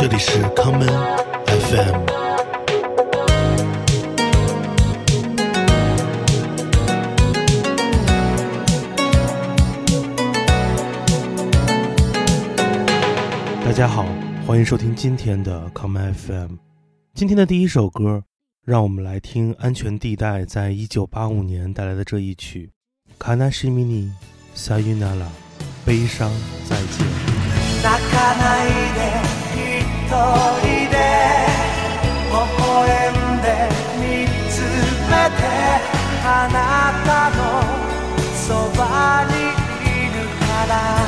这里是康门 FM。大家好，欢迎收听今天的康门 FM。今天的第一首歌，让我们来听安全地带在一九八五年带来的这一曲《卡纳西米尼萨尤纳拉》，悲伤再见。泣かないで一 人で微笑んで見つめてあなたのそばにいるから。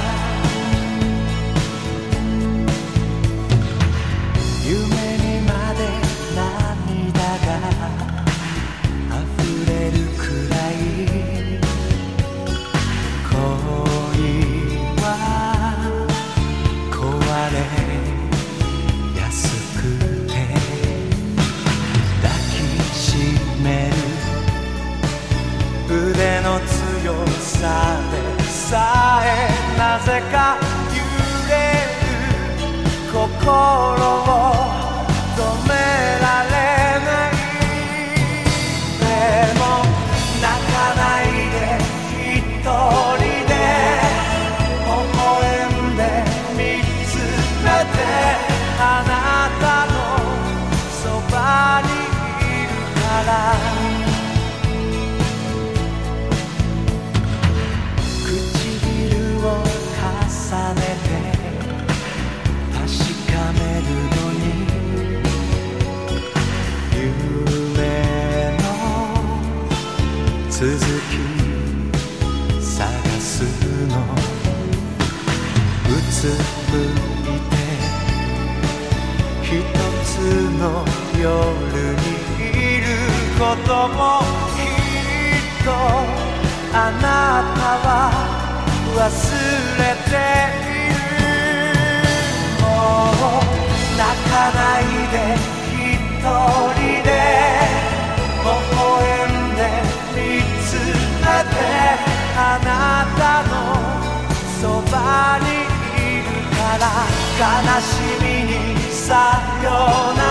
腕の強さでさえなぜか揺れる心をの夜にいることもきっとあなたは忘れているもう泣かないで一人で微笑んで見つめてあなたのそばにいるから悲しみにさよなら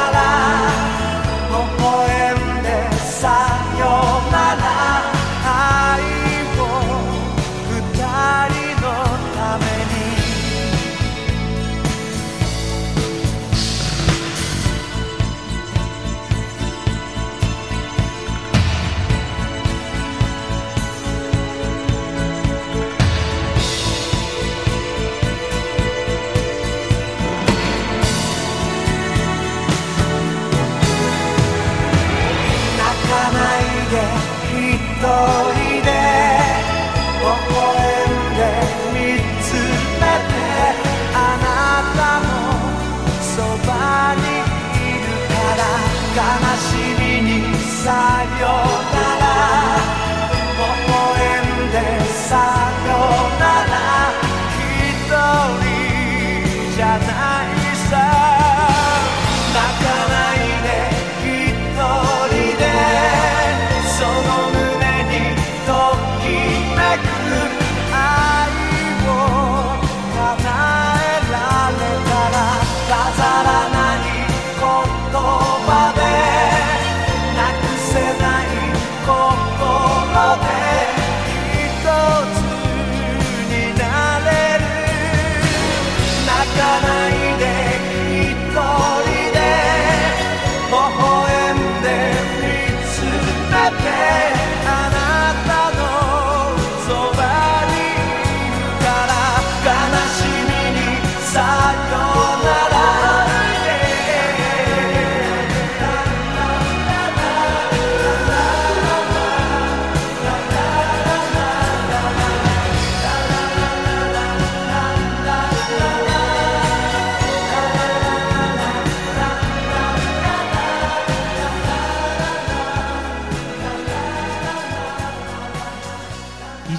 悲しみにさよ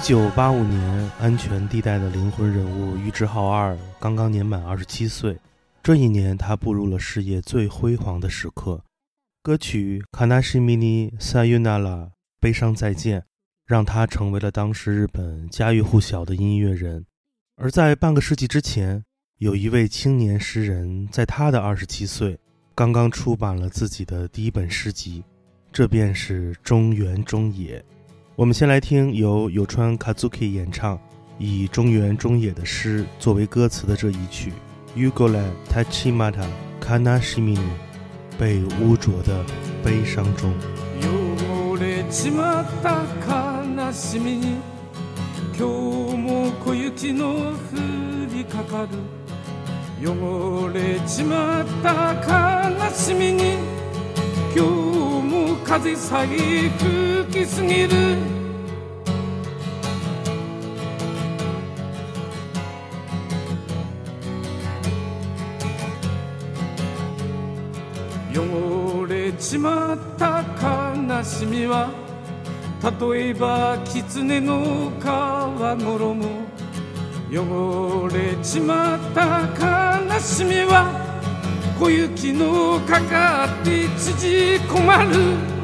九八五年，安全地带的灵魂人物玉置浩二刚刚年满二十七岁。这一年，他步入了事业最辉煌的时刻。歌曲《卡纳西米尼萨尤纳拉》悲伤再见，让他成为了当时日本家喻户晓的音乐人。而在半个世纪之前，有一位青年诗人，在他的二十七岁，刚刚出版了自己的第一本诗集，这便是中原中野。我们先来听由有川 Kazuki 演唱，以中原中野的诗作为歌词的这一曲《Ugole Tachimata Kanashimi》，被污浊的悲伤中。今日も風さえ吹きすぎる。汚れちまった悲しみは例えば狐の皮衣汚れちまった悲しみは小雪のかかって縮こまる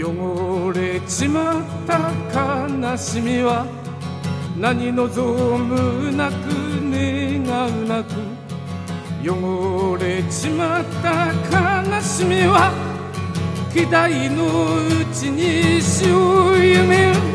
汚れちまった悲しみは何望むなく願うなく汚れちまった悲しみは期待のうちに死を夢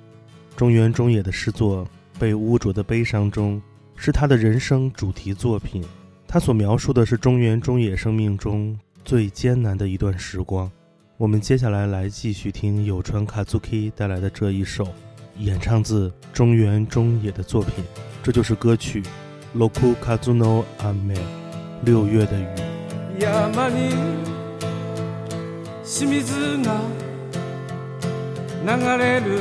中原中野的诗作《被污浊的悲伤中》是他的人生主题作品，他所描述的是中原中野生命中最艰难的一段时光。我们接下来来继续听有川 Kazuki 带来的这一首演唱自中原中野的作品，这就是歌曲《Roku Kazuno Ame》六月的雨。山に清水が流れる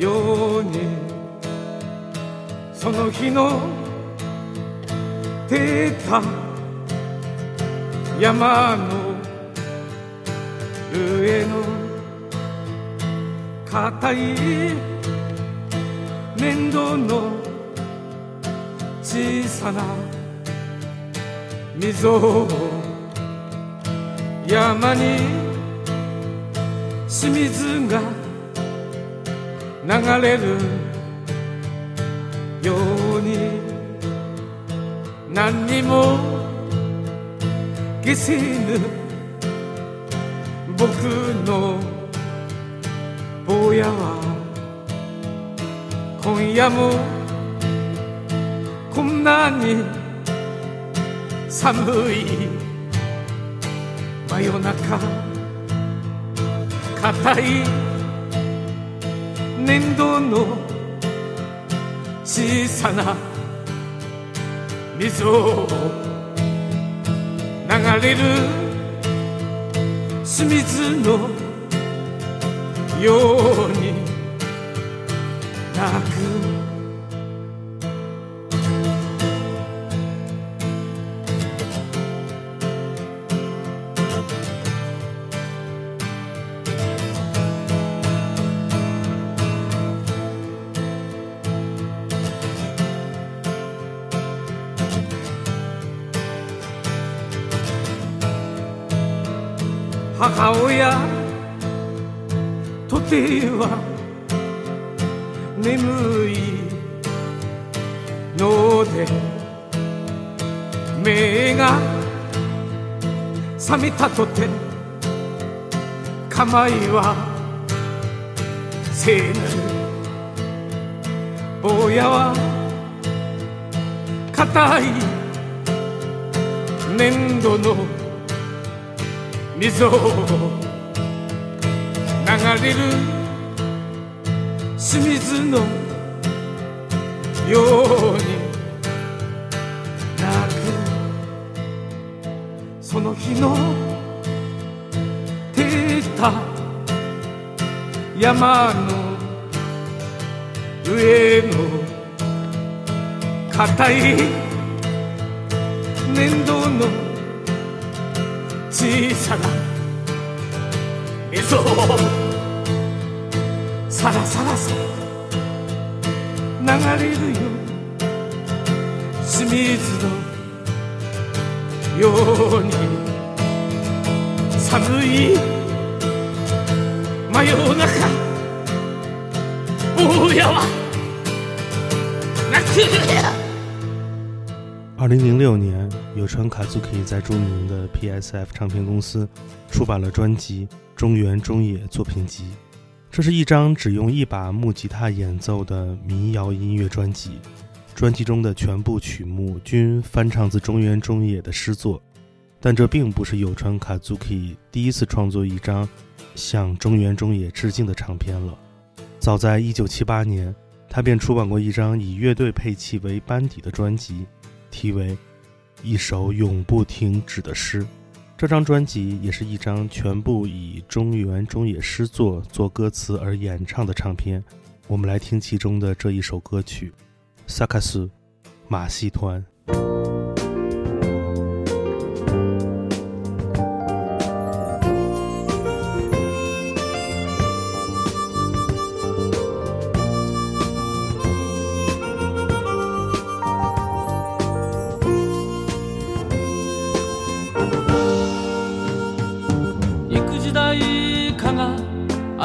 ようにその日の出た山の上の硬い粘土の小さな溝を山に清水が流れるように。何にも消せぬ僕の坊やは今夜もこんなに寒い真夜中。硬い粘土の小さな水を流れる清水のように泣く。母親とては眠いので目が覚めたとて構いは聖なる坊やは硬い粘土の溝を流れる清水のように泣くその日の照った山の上の硬い粘土の小さな溝をさらさらさ流れるよ清水のように。寒い。真夜中。坊やは泣く。二零零六年，有川卡祖 k 在著名的 PSF 唱片公司出版了专辑《中原中野作品集》。这是一张只用一把木吉他演奏的民谣音乐专辑。专辑中的全部曲目均翻唱自中原中野的诗作，但这并不是有川卡祖 k 第一次创作一张向中原中野致敬的唱片了。早在一九七八年，他便出版过一张以乐队配器为班底的专辑。题为《一首永不停止的诗》，这张专辑也是一张全部以中原中野诗作作歌词而演唱的唱片。我们来听其中的这一首歌曲《萨卡斯马戏团》。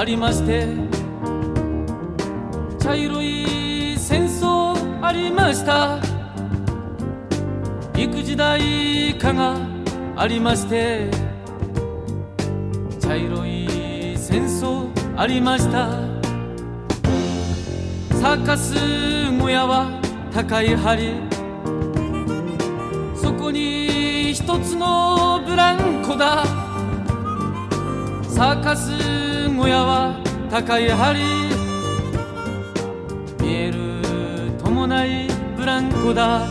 ありまして茶色い戦争ありました。幾時代かがありまして茶色い戦争ありました。サーカス小屋は高い梁。そこに一つのブランコだ。サーカス小屋は高い梁見えるともないブランコだ。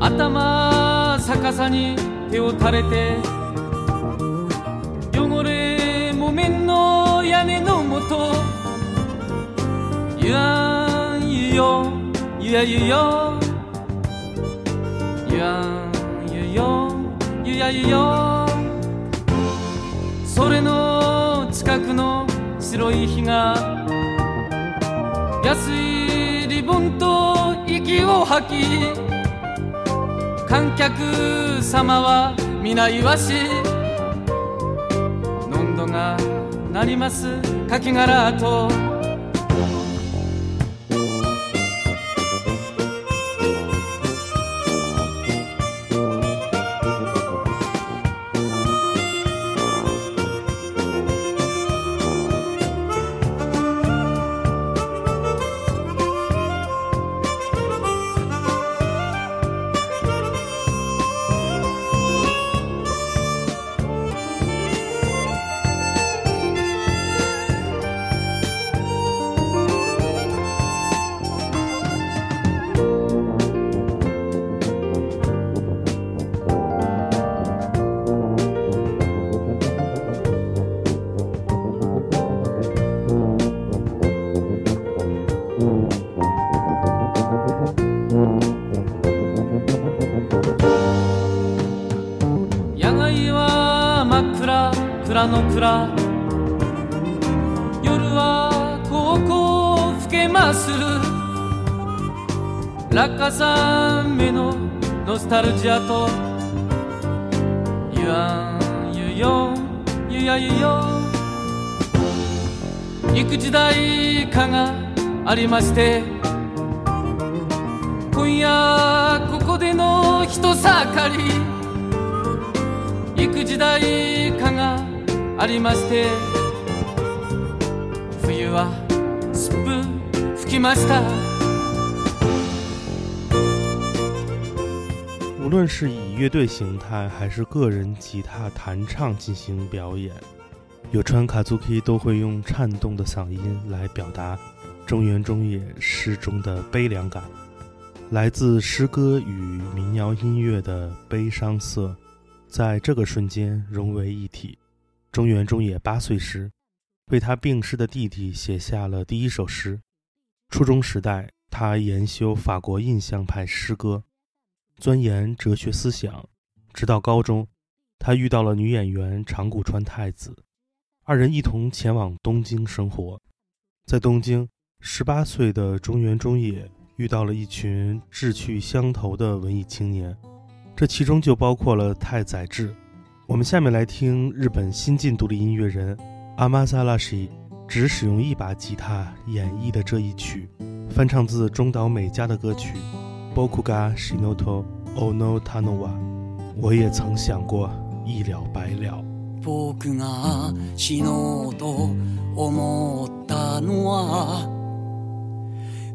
頭逆さに手を垂れて汚れ木綿の屋根のもとゆやんゆよ。ゆやゆよ。ゆやんゆよ。それの近くの白い日が安いリボンと息を吐き観客様は皆いわしのんどがなりますかき殻と。ます。る落下山目のノスタルジアとゆやんゆよゆやゆよ幾時代かがありまして今夜ここでの人盛り。幾時代かがありまして冬はきました无论是以乐队形态还是个人吉他弹唱进行表演，有川卡祖 K 都会用颤动的嗓音来表达中原中野诗中的悲凉感，来自诗歌与民谣音乐的悲伤色，在这个瞬间融为一体。中原中野八岁时，为他病逝的弟弟写下了第一首诗。 初中时代，他研修法国印象派诗歌。钻研哲学思想，直到高中，他遇到了女演员长谷川太子，二人一同前往东京生活。在东京，十八岁的中原中野遇到了一群志趣相投的文艺青年，这其中就包括了太宰治。我们下面来听日本新晋独立音乐人阿玛萨拉西只使用一把吉他演绎的这一曲，翻唱自中岛美嘉的歌曲。僕が死のと思ったのは我也曾想过一了百了。僕が死のうと思ったのは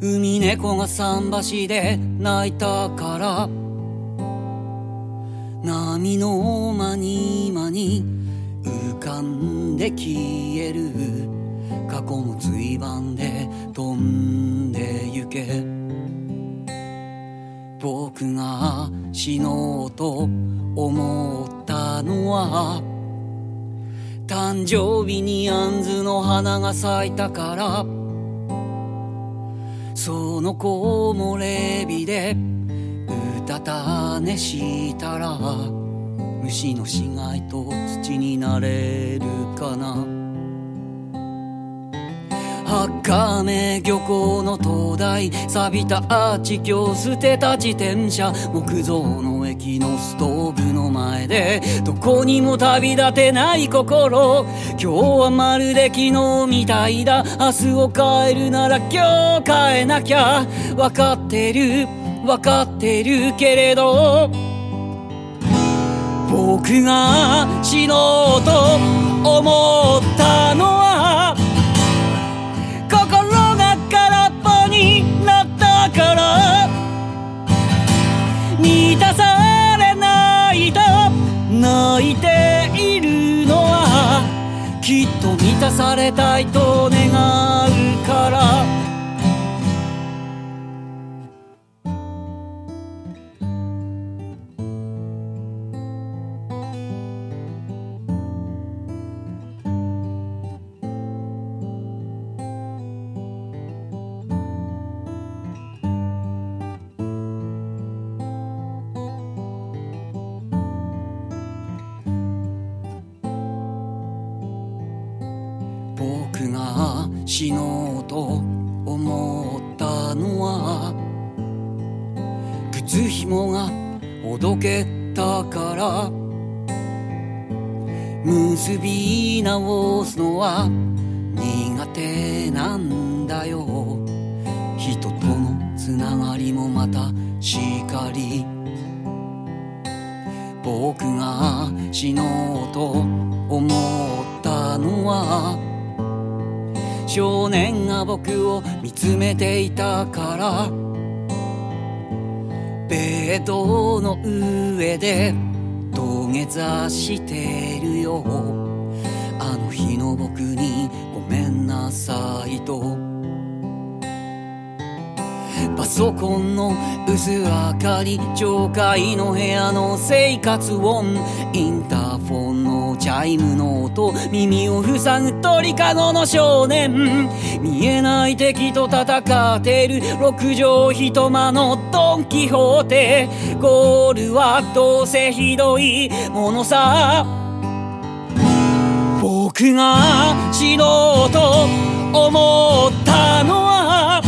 海猫が桟橋で泣いたから波の間に間に浮かんで消える 過去も随番で飛んで行け。僕が死のうと思ったのは誕生日に杏の花が咲いたから。その木漏れ日でうたた寝したら虫の死骸と土になれるかな。赤目漁港の灯台錆びたアーチ橋捨てた自転車木造の駅のストーブの前でどこにも旅立てない心。今日はまるで昨日みたいだ。明日を変えるなら今日変えなきゃ。分かってる分かってるけれど。僕が死のうと思ったのは泣いているのはきっと満たされたいと願うから。死のうと思ったのは靴ひもがほどけたから結び直すのは苦手なんだよ。人とのつながりもまたしかり。僕が死のうと思ったのは少年が僕を見つめていたからベッドの上で土下座してるよ。あの日の僕にごめんなさいと。パソコンの薄明かり町会の部屋の生活音インターフォンチャイムの音耳を塞ぐ鳥かごの少年。見えない敵と戦ってる。六畳一間のドン・キホーテ。ゴールはどうせひどいものさ。僕が死のうと思ったのは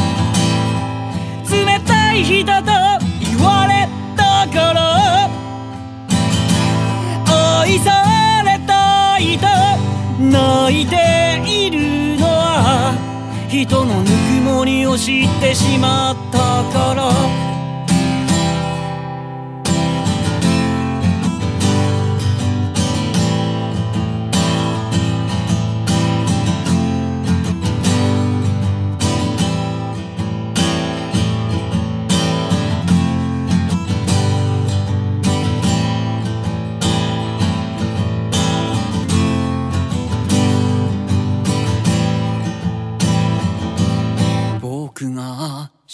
冷たい人と泣いているのは人のぬくもりを知ってしまったから。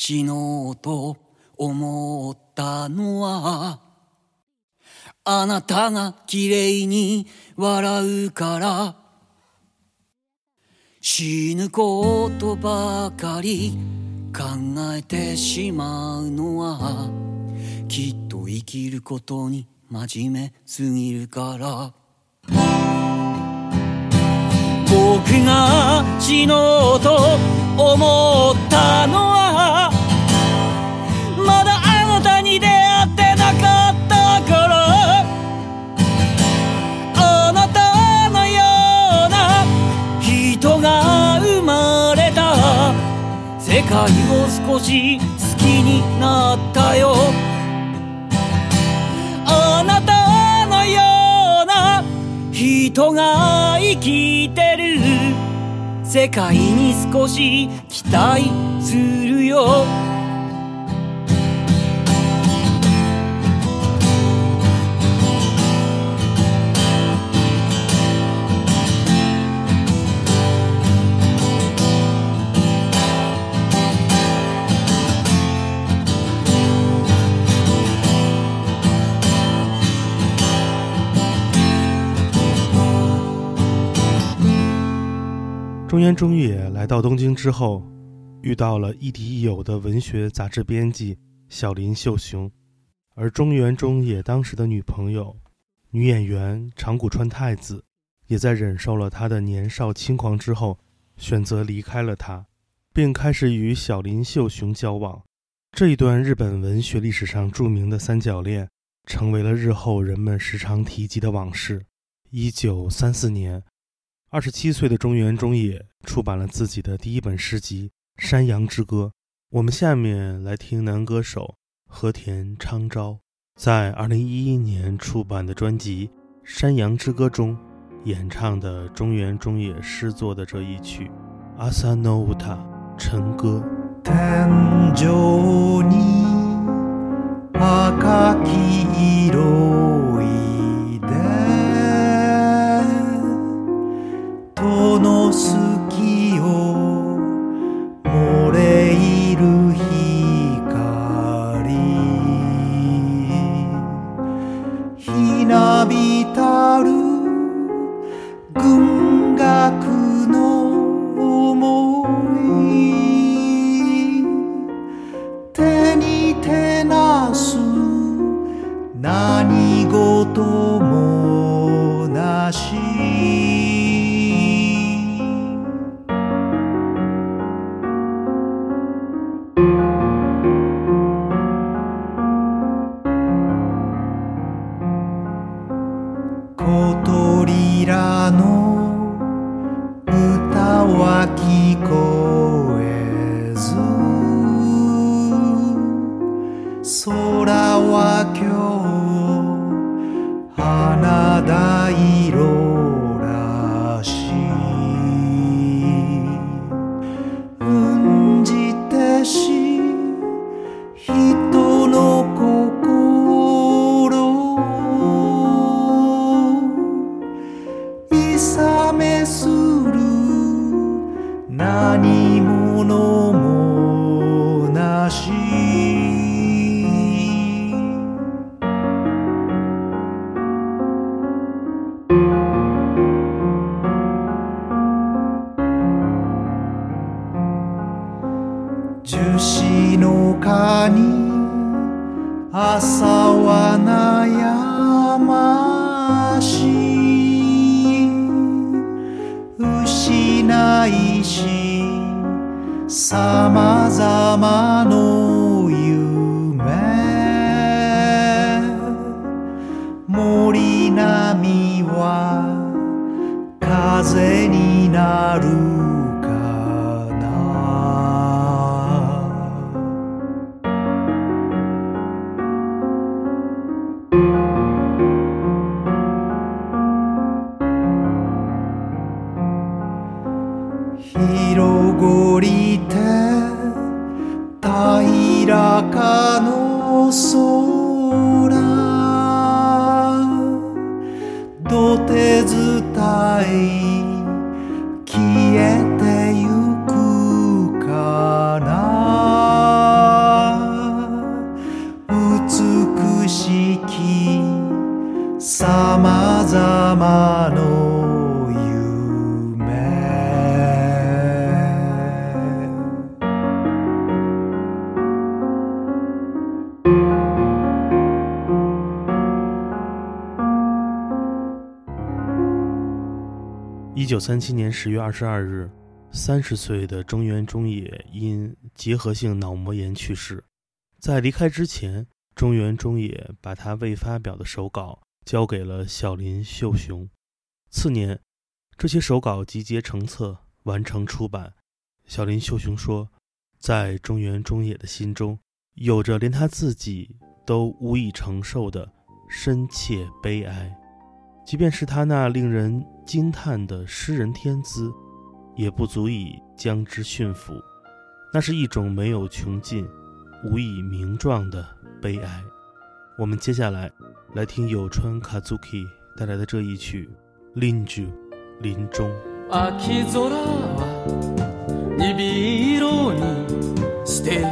死のうと思ったのはあなたが綺麗に笑うから。死ぬことばかり考えてしまうのはきっと生きることに真面目すぎるから。僕が死のうと思ったのはまだあなたに出会ってなかったからあなたのような人が生まれた。世界を少し好きになったよ。あなたのような人が生きてる。世界に少し期待するよ。中原中野来到东京之后，遇到了亦敌亦友的文学杂志编辑小林秀雄，而中原中野当时的女朋友女演员长谷川太子，也在忍受了他的年少轻狂之后，选择离开了他，并开始与小林秀雄交往。这一段日本文学历史上著名的三角恋，成为了日后人们时常提及的往事。一九三四年。二十七岁的中原中野出版了自己的第一本诗集《山羊之歌》。我们下面来听男歌手和田昌昭在二零一一年出版的专辑《山羊之歌》中演唱的中原中野诗作的这一曲《Asa nota》晨歌。天井に赤き色空は今日は風になる。三七年十月二十二日，三十岁的中原中野因结核性脑膜炎去世。在离开之前，中原中野把他未发表的手稿交给了小林秀雄。次年，这些手稿集结成册，完成出版。小林秀雄说，在中原中野的心中，有着连他自己都无以承受的深切悲哀。即便是他那令人惊叹的诗人天资，也不足以将之驯服。那是一种没有穷尽、无以名状的悲哀。我们接下来来听有川 Kazuki 带来的这一曲《林中》，林中。秋空は鈍色にして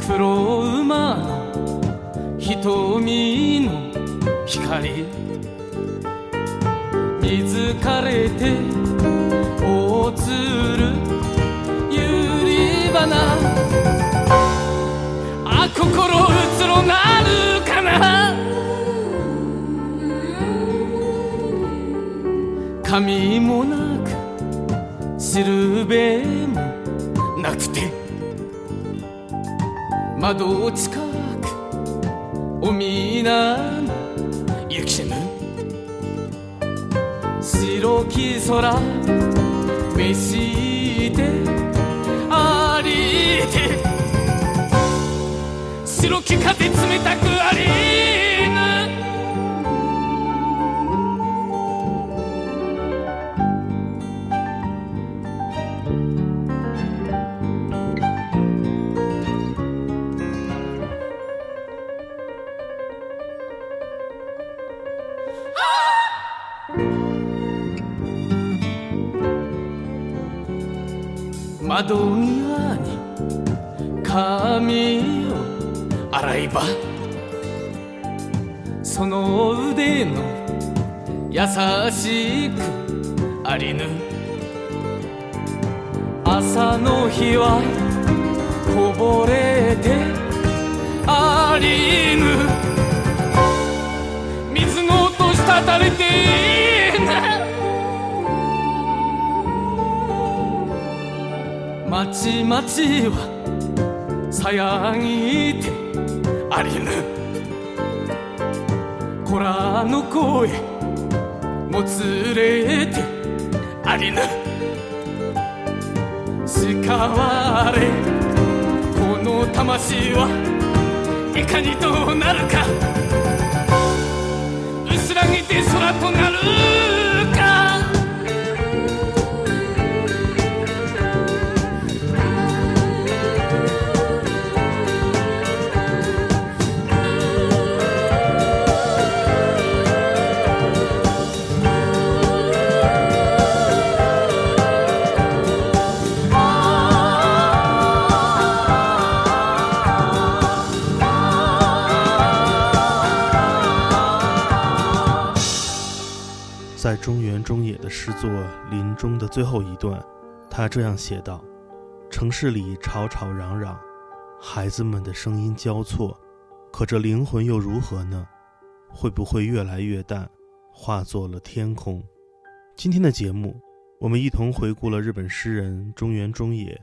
黒馬の瞳の 光。水かれて大鶴ゆり花。あ心うつろなるかな。髪もなくしるべもなくて。窓近くおみな白き空召してありて白き風冷たくあり音したたれてな町々はさやぎてありぬ子らの声もつれてありぬ叱われこの魂はいかにとなるか薄らぎて空となる。在中原中野的诗作《林中》的最后一段，他这样写道：“城市里吵吵嚷嚷，孩子们的声音交错，可这灵魂又如何呢？会不会越来越淡，化作了天空？”今天的节目，我们一同回顾了日本诗人中原中野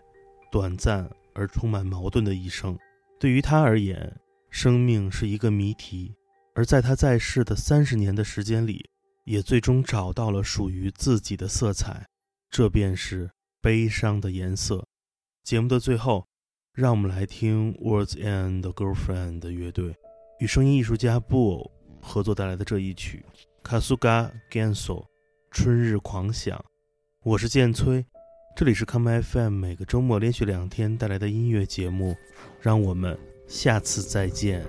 短暂而充满矛盾的一生。对于他而言，生命是一个谜题，而在他在世的三十年的时间里，也最终找到了属于自己的色彩，这便是悲伤的颜色。节目的最后，让我们来听 Words and Girlfriend 乐队与声音艺术家布偶合作带来的这一曲《Kasuga Genso》春日狂想。我是剑崔，这里是 Come FM 每个周末连续两天带来的音乐节目，让我们下次再见。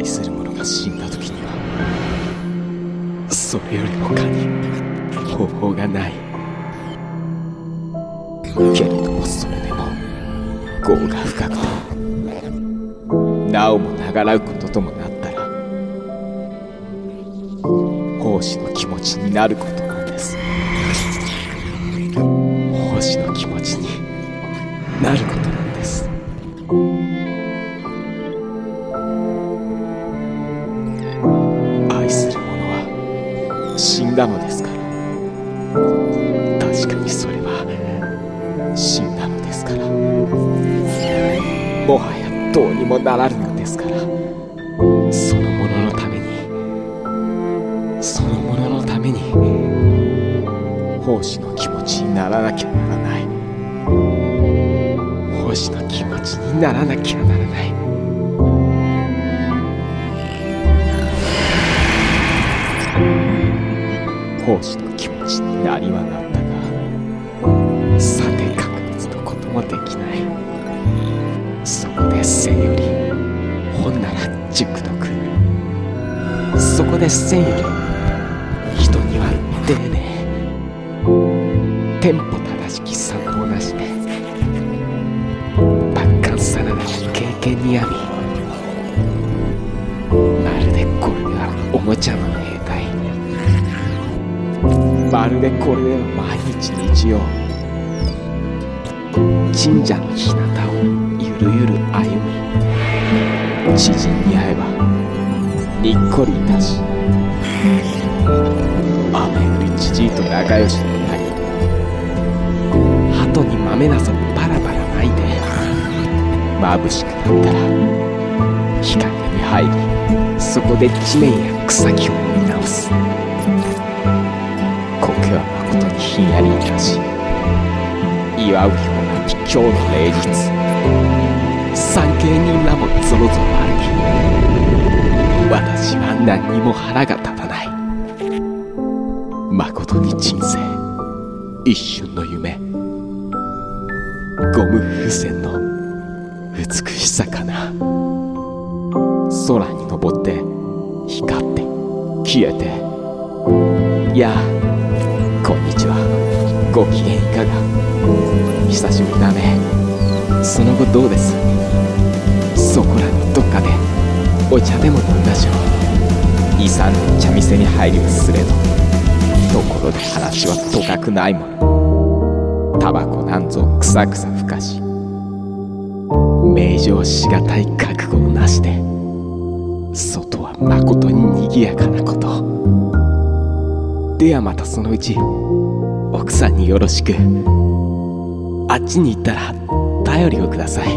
愛する者が死んだ時にはそれより他に方法がない。けれどもそれでも業が深くてなおも長らうことともなったら奉仕の気持ちになることは死んだのですから。確かにそれは死んだのですから。もはやどうにもならぬのですから。そのもののためにそのもののために奉仕の気持ちにならなきゃならない。奉仕の気持ちにならなきゃならない。りはなったがさて確率のこともできない。そこで千より本なら塾の来るそこで千より人には丁寧テンポ正しき散歩なしで。万感さらなき経験にあみまるでこれはおもちゃの兵隊まるでこれで毎日日曜。神社の日向をゆるゆる歩み。知人に会えばにっこりいたし。雨降りじじいと仲良しになり鳩に豆なそバラバラ巻いて。眩しくなったら日陰に入りそこで地面や草木を見直す。ひんやりいたし祝うような今日の礼日三景人らもぞろぞろ歩き。私は何にも腹が立たない。まことに人生。一瞬の夢。ゴム風船の美しさかな。空に登って光って消えて。いやご機嫌いかが？久しぶりだね。その後どうです？そこらのどっかでお茶でも飲んだしょ？う23の茶店に入りはすれど。ところで話はとかくないもの。タバコなんぞくさくさふかし。名状しがたい覚悟をなして。外はまことににぎやかなこと。ではまたそのうち奥さんによろしく。あっちに行ったら頼りをください。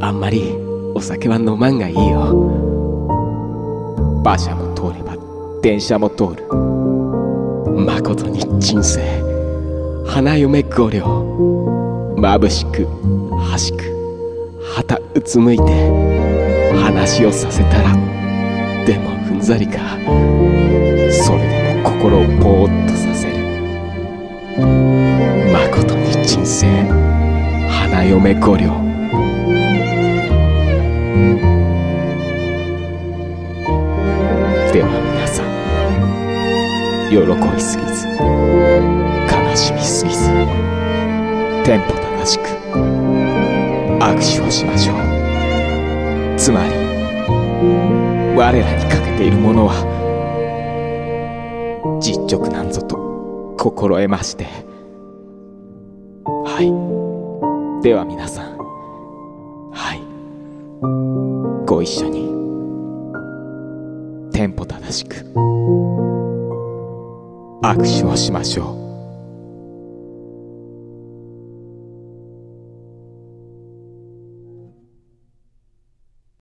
あんまりお酒は飲まんがいいよ。馬車も通れば電車も通る。まことに人生。花嫁五両。眩しく端く旗うつむいて話をさせたらでもふんざりか。それでも心をぼーっとさまことに人生花嫁五両では皆さん喜びすぎず悲しみすぎずテンポ正しく握手をしましょう。つまり我らにかけているものは実直な心得まして。はい。では皆さん。はい。ご一緒に。テンポ正しく。握手をしましょう。